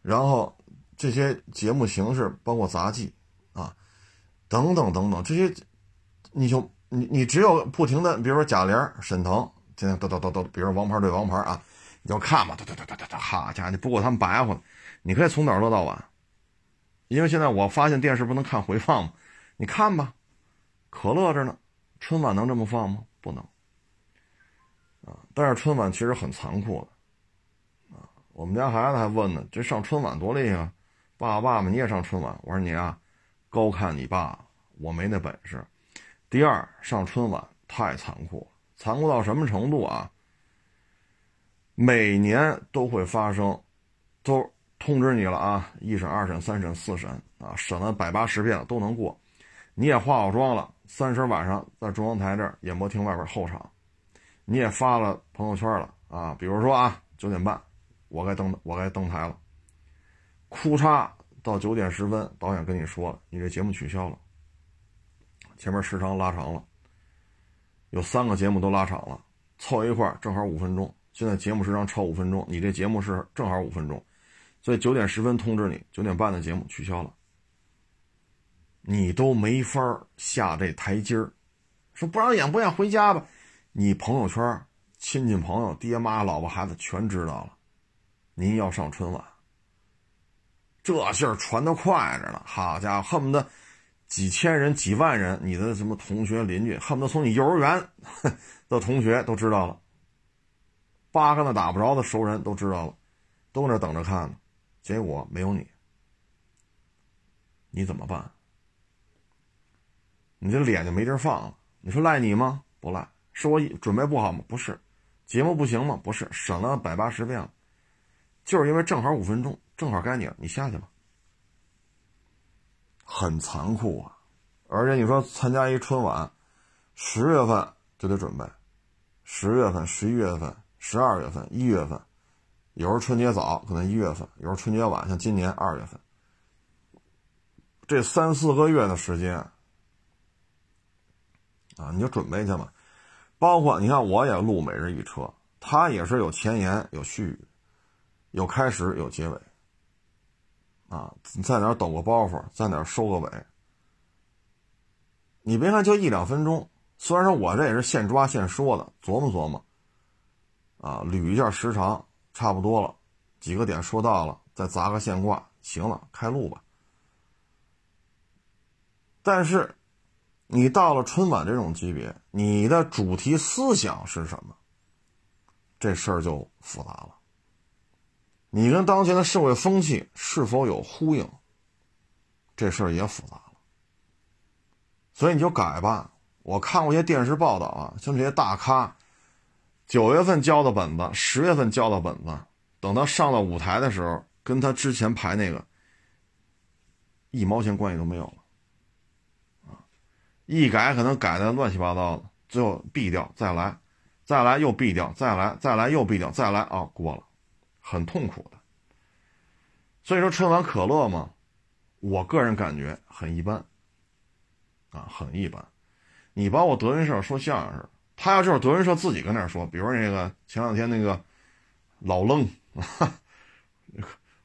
然后。这些节目形式包括杂技，啊，等等等等，这些，你就你你只有不停的，比如说贾玲、沈腾，现在叨叨叨叨，比如王牌对王牌啊，你就看吧，哒哒哒哒哒哒，好家伙，你不过他们白活，你可以从早乐到晚，因为现在我发现电视不能看回放嘛，你看吧，可乐着呢，春晚能这么放吗？不能，啊，但是春晚其实很残酷的，啊，我们家孩子还问呢，这上春晚多厉害。爸爸，爸爸，你也上春晚？我说你啊，高看你爸，我没那本事。第二，上春晚太残酷，残酷到什么程度啊？每年都会发生，都通知你了啊，一审、二审、三审、四审啊，审了百八十遍了都能过。你也化好妆了，三十晚上在中央台这演播厅外边候场，你也发了朋友圈了啊，比如说啊，九点半我该登我该登台了，哭嚓到九点十分，导演跟你说了，你这节目取消了，前面时长拉长了，有三个节目都拉长了，凑一块正好五分钟，现在节目时长超五分钟，你这节目是正好五分钟，所以九点十分通知你，九点半的节目取消了。你都没法下这台阶儿，说不让演不演回家吧？你朋友圈亲戚朋友、爹妈、老婆孩子全知道了，您要上春晚，这信儿传的快着呢。好家伙，恨不得几千人、几万人，你的什么同学、邻居，恨不得从你幼儿园的同学都知道了，八竿子打不着的熟人都知道了，都在那等着看呢。结果没有你，你怎么办？你这脸就没地儿放了。你说赖你吗？不赖，是我准备不好吗？不是，节目不行吗？不是，审了百八十遍了，就是因为正好五分钟，正好该你了，你下去吧。很残酷啊！而且你说参加一春晚，十月份就得准备，十月份、十一月份、十二月份、一月份，有时候春节早可能一月份，有时候春节晚，像今年二月份，这三四个月的时间。啊，你就准备去嘛，包括你看，我也录每日一车，它也是有前言、有序、有开始、有结尾。啊，你在哪抖个包袱，在哪收个尾。你别看就一两分钟，虽然说我这也是现抓现说的，琢磨琢磨，啊，捋一下时长，差不多了，几个点说到了，再砸个线挂，行了，开录吧。但是。你到了春晚这种级别，你的主题思想是什么？这事儿就复杂了。你跟当前的社会风气是否有呼应？这事儿也复杂了。所以你就改吧。我看过一些电视报道啊，像这些大咖，九月份交的本子，十月份交的本子，等他上了舞台的时候，跟他之前排那个一毛钱关系都没有了。啊一改可能改的乱七八糟的，最后毙掉，再来，再来又毙掉，再来，再来又毙掉，再来啊，过了，很痛苦的。所以说春晚可乐嘛，我个人感觉很一般，啊，很一般。你包括德云社说相声，他要就是德云社自己跟那说，比如那个前两天那个老愣，啊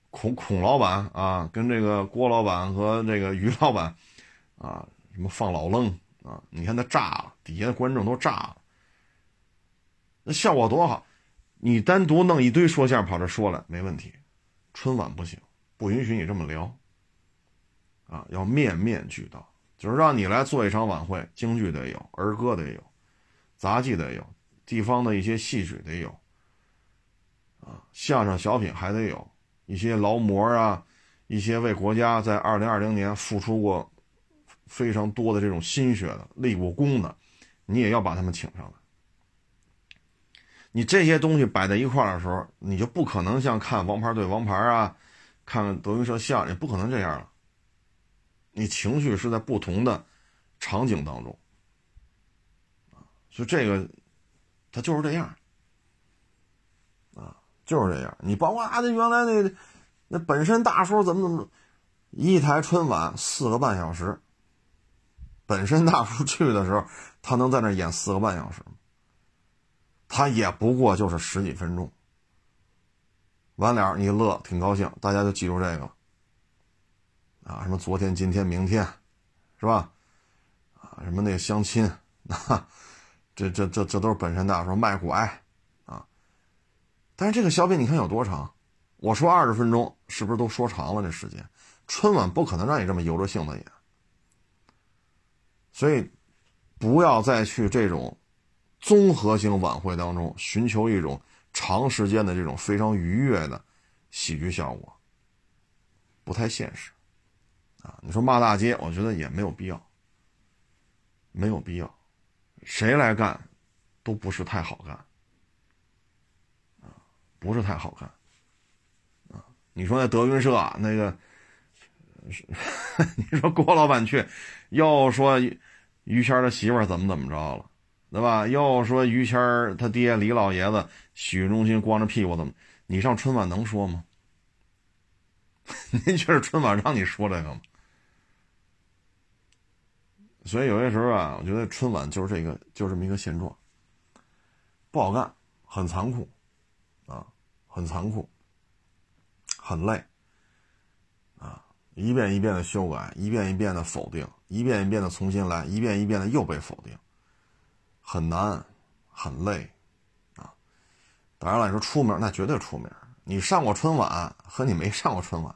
孔孔老板啊，跟这个郭老板和这个于老板啊。什么放老愣啊？你看他炸了，底下的观众都炸了，那效果多好！你单独弄一堆说相声跑这说来没问题，春晚不行，不允许你这么聊。啊，要面面俱到，就是让你来做一场晚会，京剧得有，儿歌得有，杂技得有，地方的一些戏曲得有，啊，相声小品还得有一些劳模啊，一些为国家在二零二零年付出过。非常多的这种心血的、立过功的，你也要把他们请上来。你这些东西摆在一块的时候，你就不可能像看《王牌对王牌》啊，看德云社相声，也不可能这样了。你情绪是在不同的场景当中啊，所以这个他就是这样啊，就是这样。你包括啊，那原来那那本身大叔怎么怎么，一台春晚四个半小时。本身大叔去的时候，他能在那演四个半小时吗？他也不过就是十几分钟。完了，你乐挺高兴，大家就记住这个。啊，什么昨天、今天、明天，是吧？啊，什么那个相亲，啊，这这这这都是本身大叔卖拐，啊。但是这个小品你看有多长？我说二十分钟，是不是都说长了？这时间，春晚不可能让你这么由着性子演。所以，不要再去这种综合性晚会当中寻求一种长时间的这种非常愉悦的喜剧效果，不太现实啊！你说骂大街，我觉得也没有必要，没有必要，谁来干都不是太好干啊，不是太好干啊！你说那德云社啊那个，你说郭老板去，又说。于谦的媳妇怎么怎么着了？对吧？又说于谦儿他爹李老爷子洗浴中心光着屁股怎么？你上春晚能说吗？您觉得春晚让你说这个吗？所以有些时候啊，我觉得春晚就是这个，就这么一个现状，不好干，很残酷，啊，很残酷，很累，啊，一遍一遍的修改，一遍一遍的否定，一遍一遍的重新来，一遍一遍的又被否定，很难，很累，啊，当然了，你说出名那绝对出名，你上过春晚和你没上过春晚，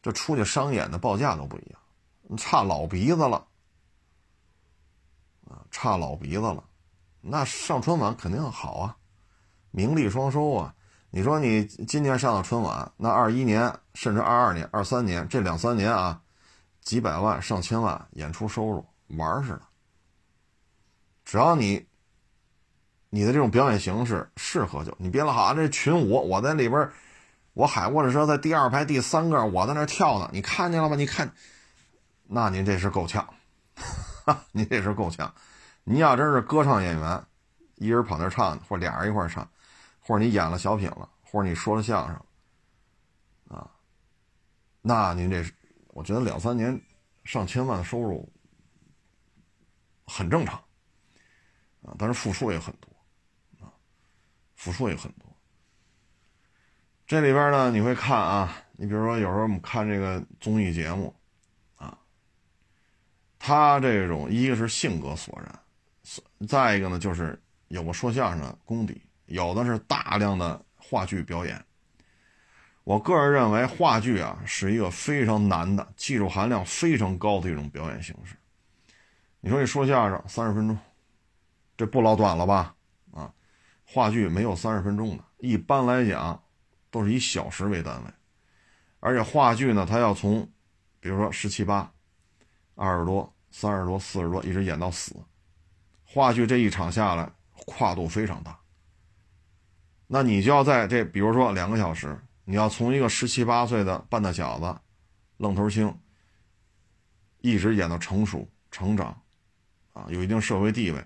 这出去商演的报价都不一样，差老鼻子了。啊，差老鼻子了，那上春晚肯定好啊，名利双收啊。你说你今年上了春晚，那二一年甚至二二年、二三年这两三年啊，几百万、上千万演出收入玩似的。只要你你的这种表演形式适合，就你别老好这群舞，我在里边，我海沃的时候在第二排第三个，我在那跳呢，你看见了吗？你看，那您这是够呛。您这是够呛，你要真是歌唱演员，一人跑那唱，或俩人一块唱，或者你演了小品了，或者你说了相声，啊，那您这是，我觉得两三年上千万的收入很正常，啊，但是付出也很多，啊，付出也很多。这里边呢，你会看啊，你比如说有时候我们看这个综艺节目。啊他这种一个是性格所然，再一个呢就是有个说相声的功底，有的是大量的话剧表演。我个人认为话剧啊是一个非常难的、技术含量非常高的一种表演形式。你说你说相声三十分钟，这不老短了吧？啊，话剧没有三十分钟的，一般来讲都是以小时为单位，而且话剧呢，它要从，比如说十七八、二十多。三十多、四十多，一直演到死。话剧这一场下来，跨度非常大。那你就要在这，比如说两个小时，你要从一个十七八岁的半大小子、愣头青，一直演到成熟、成长，啊，有一定社会地位，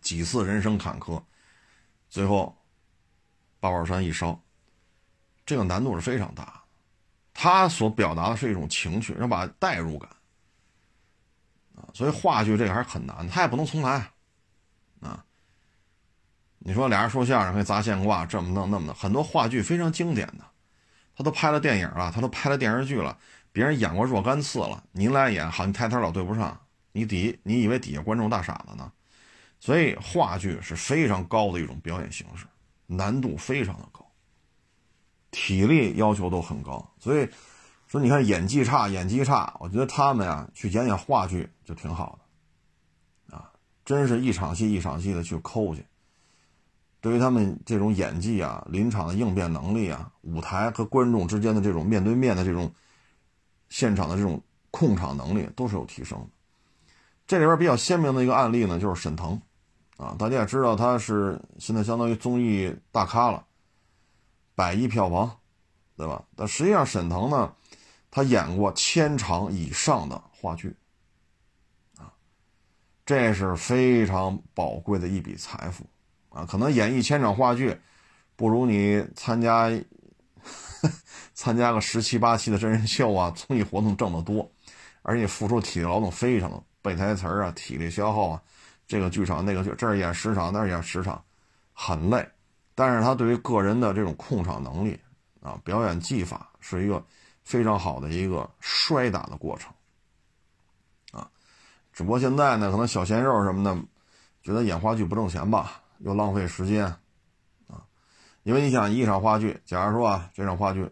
几次人生坎坷，最后八宝山一烧，这个难度是非常大。他所表达的是一种情绪，要把代入感啊。所以话剧这个还是很难，他也不能重来，啊，你说俩人说相声可以砸线挂，这么弄那么的，很多话剧非常经典的，他都拍了电影了，他都拍了电视剧了，别人演过若干次了，您来演，好，你台词老对不上，你底你以为底下观众大傻子呢？所以话剧是非常高的一种表演形式，难度非常的高，体力要求都很高，所以。说你看演技差，演技差，我觉得他们呀去演演话剧就挺好的，啊，真是一场戏一场戏的去抠去。对于他们这种演技啊、临场的应变能力啊、舞台和观众之间的这种面对面的这种现场的这种控场能力都是有提升的。这里边比较鲜明的一个案例呢，就是沈腾，啊，大家也知道他是现在相当于综艺大咖了，百亿票房，对吧？但实际上沈腾呢。他演过千场以上的话剧，啊，这是非常宝贵的一笔财富，啊，可能演一千场话剧，不如你参加 参加个十七八期的真人秀啊，综艺活动挣得多，而且付出体力劳动非常的背台词啊，体力消耗啊，这个剧场那个剧，这儿演十场，那儿演十场，很累，但是他对于个人的这种控场能力啊，表演技法是一个。非常好的一个摔打的过程，啊，只不过现在呢，可能小鲜肉什么的，觉得演话剧不挣钱吧，又浪费时间，啊，因为你想一场话剧，假如说啊，这场话剧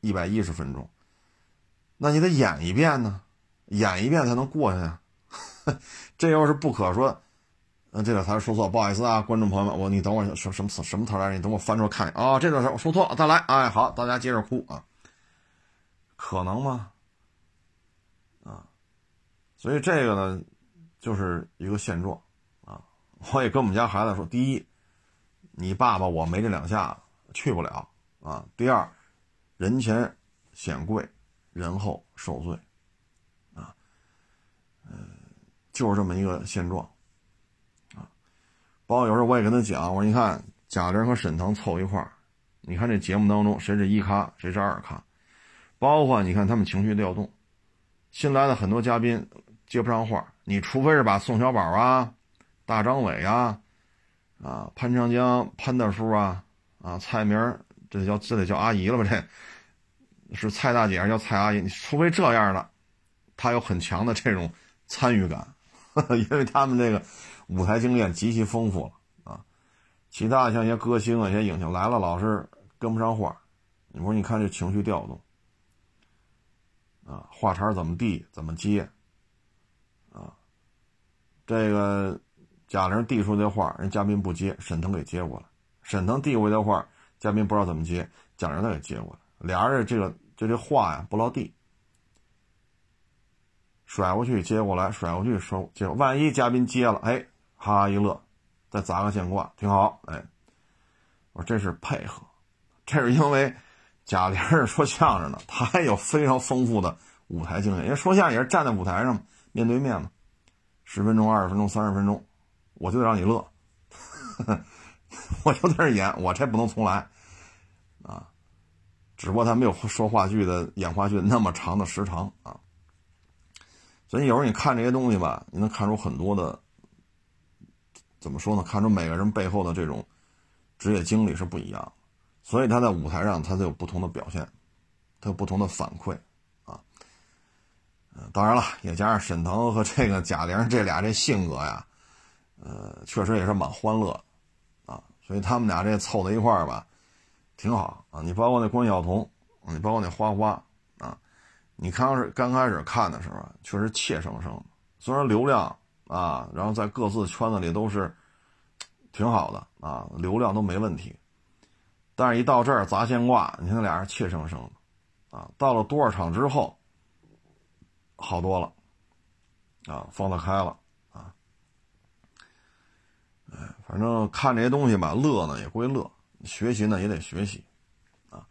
一百一十分钟，那你得演一遍呢，演一遍才能过去呀，这又是不可说，嗯，这个词说错，不好意思啊，观众朋友们，我你等会儿什什么词什么词来着？你等我翻出来看啊，这段词我说错了，再来，哎，好，大家接着哭啊。可能吗？啊，所以这个呢，就是一个现状啊。我也跟我们家孩子说：第一，你爸爸我没这两下子，去不了啊；第二，人前显贵，人后受罪啊。嗯，就是这么一个现状啊。包括有时候我也跟他讲，我说你看贾玲和沈腾凑一块儿，你看这节目当中谁是一咖，谁是二咖，包括你看他们情绪调动，新来的很多嘉宾接不上话，你除非是把宋小宝啊、大张伟啊、啊潘长江潘大叔啊、啊蔡明这叫这得叫阿姨了吧？这是蔡大姐还是叫蔡阿姨？你除非这样的，他有很强的这种参与感，因为他们这个。舞台经验极其丰富了啊，其他像一些歌星啊、一些影星来了，老是跟不上话。你说，你看这情绪调动啊，话茬怎么递，怎么接啊？这个贾玲递出的话，人嘉宾不接，沈腾给接过来；沈腾递过去的话，嘉宾不知道怎么接，贾玲再给接过来。俩人这个就这话呀不落地。甩过去接过来，甩过去收接，万一嘉宾接了，哎。哈哈一乐，再砸个现挂，挺好。哎，我说这是配合，这是因为贾玲是说相声的，她还有非常丰富的舞台经验。因为说相声也是站在舞台上面对面嘛，十分钟、二十分钟、三十分钟，我就得让你乐，我就在这演，我这不能重来啊。只不过他没有说话剧的演话剧那么长的时长啊。所以有时候你看这些东西吧，你能看出很多的。怎么说呢？看出每个人背后的这种职业经历是不一样，所以他在舞台上他就有不同的表现，他有不同的反馈啊。当然了，也加上沈腾和这个贾玲这俩这性格呀，呃，确实也是蛮欢乐啊。所以他们俩这凑在一块儿吧，挺好啊。你包括那关晓彤，你包括那花花，你刚是刚开始看的时候，确实怯生生的，虽然流量。啊，然后在各自圈子里都是挺好的啊，流量都没问题。但是，一到这儿砸线挂，你看俩人怯生生的啊。到了多少场之后，好多了啊，放得开了啊。哎，反正看这些东西吧，乐呢也归乐，学习呢也得学习啊。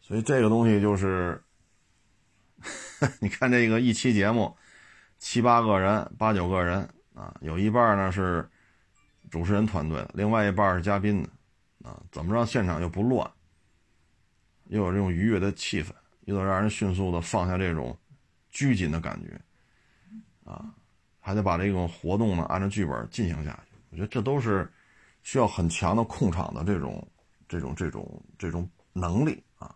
所以这个东西就是，你看这个一期节目。七八个人，八九个人啊，有一半呢是主持人团队，另外一半是嘉宾的啊。怎么让现场又不乱，又有这种愉悦的气氛，又能让人迅速的放下这种拘谨的感觉啊？还得把这种活动呢按照剧本进行下去。我觉得这都是需要很强的控场的这种、这种、这种、这种能力啊。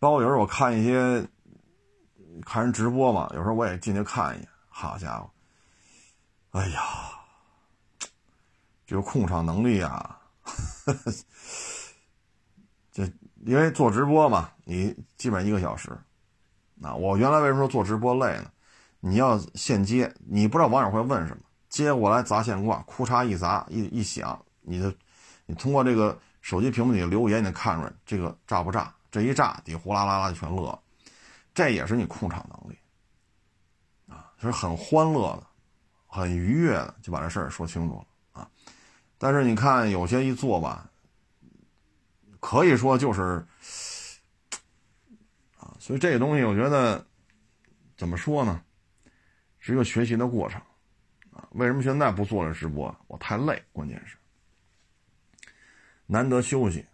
包括有时候我看一些。看人直播嘛，有时候我也进去看一眼。好家伙，哎呀，这控场能力啊，这因为做直播嘛，你基本一个小时。那我原来为什么说做直播累呢？你要现接，你不知道网友会问什么，接过来砸现挂，哭嚓一砸一一响，你的你通过这个手机屏幕里的留言，你能看出来这个炸不炸？这一炸，底呼啦啦啦就全乐了。这也是你控场能力，啊，就是很欢乐的，很愉悦的，就把这事儿说清楚了啊。但是你看有些一做吧，可以说就是，啊，所以这个东西我觉得怎么说呢，是一个学习的过程，啊，为什么现在不做这直播？我太累，关键是难得休息，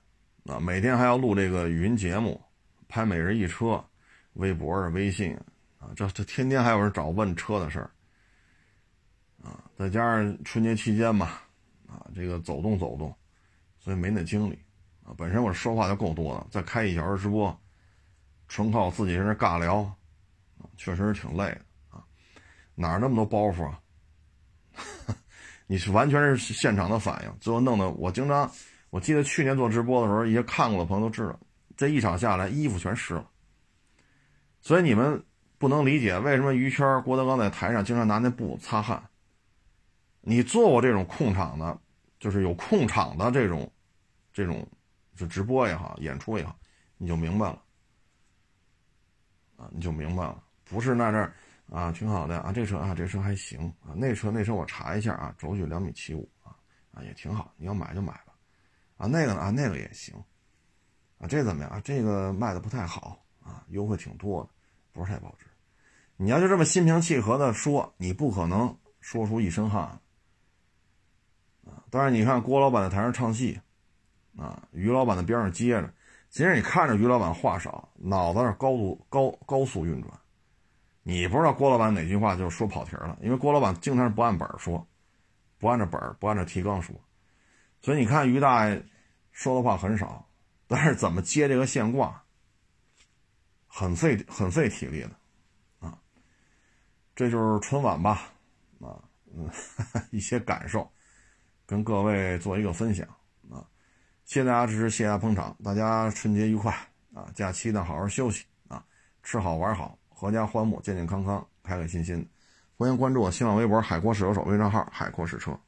啊，每天还要录这个语音节目，拍每日一车。微博啊，微信啊，这这天天还有人找问车的事儿啊，再加上春节期间嘛，啊，这个走动走动，所以没那精力啊。本身我说话就够多了，再开一小时直播，纯靠自己在那尬聊，啊，确实是挺累的啊。哪那么多包袱啊？你是完全是现场的反应，最后弄得我经常，我记得去年做直播的时候，一些看过的朋友都知道，这一场下来衣服全湿了。所以你们不能理解为什么于谦、郭德纲在台上经常拿那布擦汗。你做过这种控场的，就是有控场的这种、这种，就直播也好，演出也好，你就明白了。啊，你就明白了，不是那这儿啊，挺好的啊，这车啊，这车还行啊，那车那车我查一下啊，轴距两米七五啊，啊也挺好，你要买就买吧。啊，那个呢啊，那个也行。啊，这怎么样啊？这个卖的不太好。啊，优惠挺多的，不是太保值。你要就这么心平气和的说，你不可能说出一身汗。啊。当然，你看郭老板在台上唱戏，啊，于老板在边上接着。其实你看着于老板话少，脑子是高度高高速运转。你不知道郭老板哪句话就说跑题了，因为郭老板经常是不按本说，不按着本不按照提纲说。所以你看于大爷说的话很少，但是怎么接这个线挂，很费很费体力的，啊，这就是春晚吧，啊，嗯，一些感受，跟各位做一个分享。啊谢谢大家支持，谢谢大家捧场，大家春节愉快啊！假期呢好好休息啊，吃好玩好，阖家欢睦，健健康康，开开心心。欢迎关注我新浪微博“海阔试车手”微账号“海阔试车”。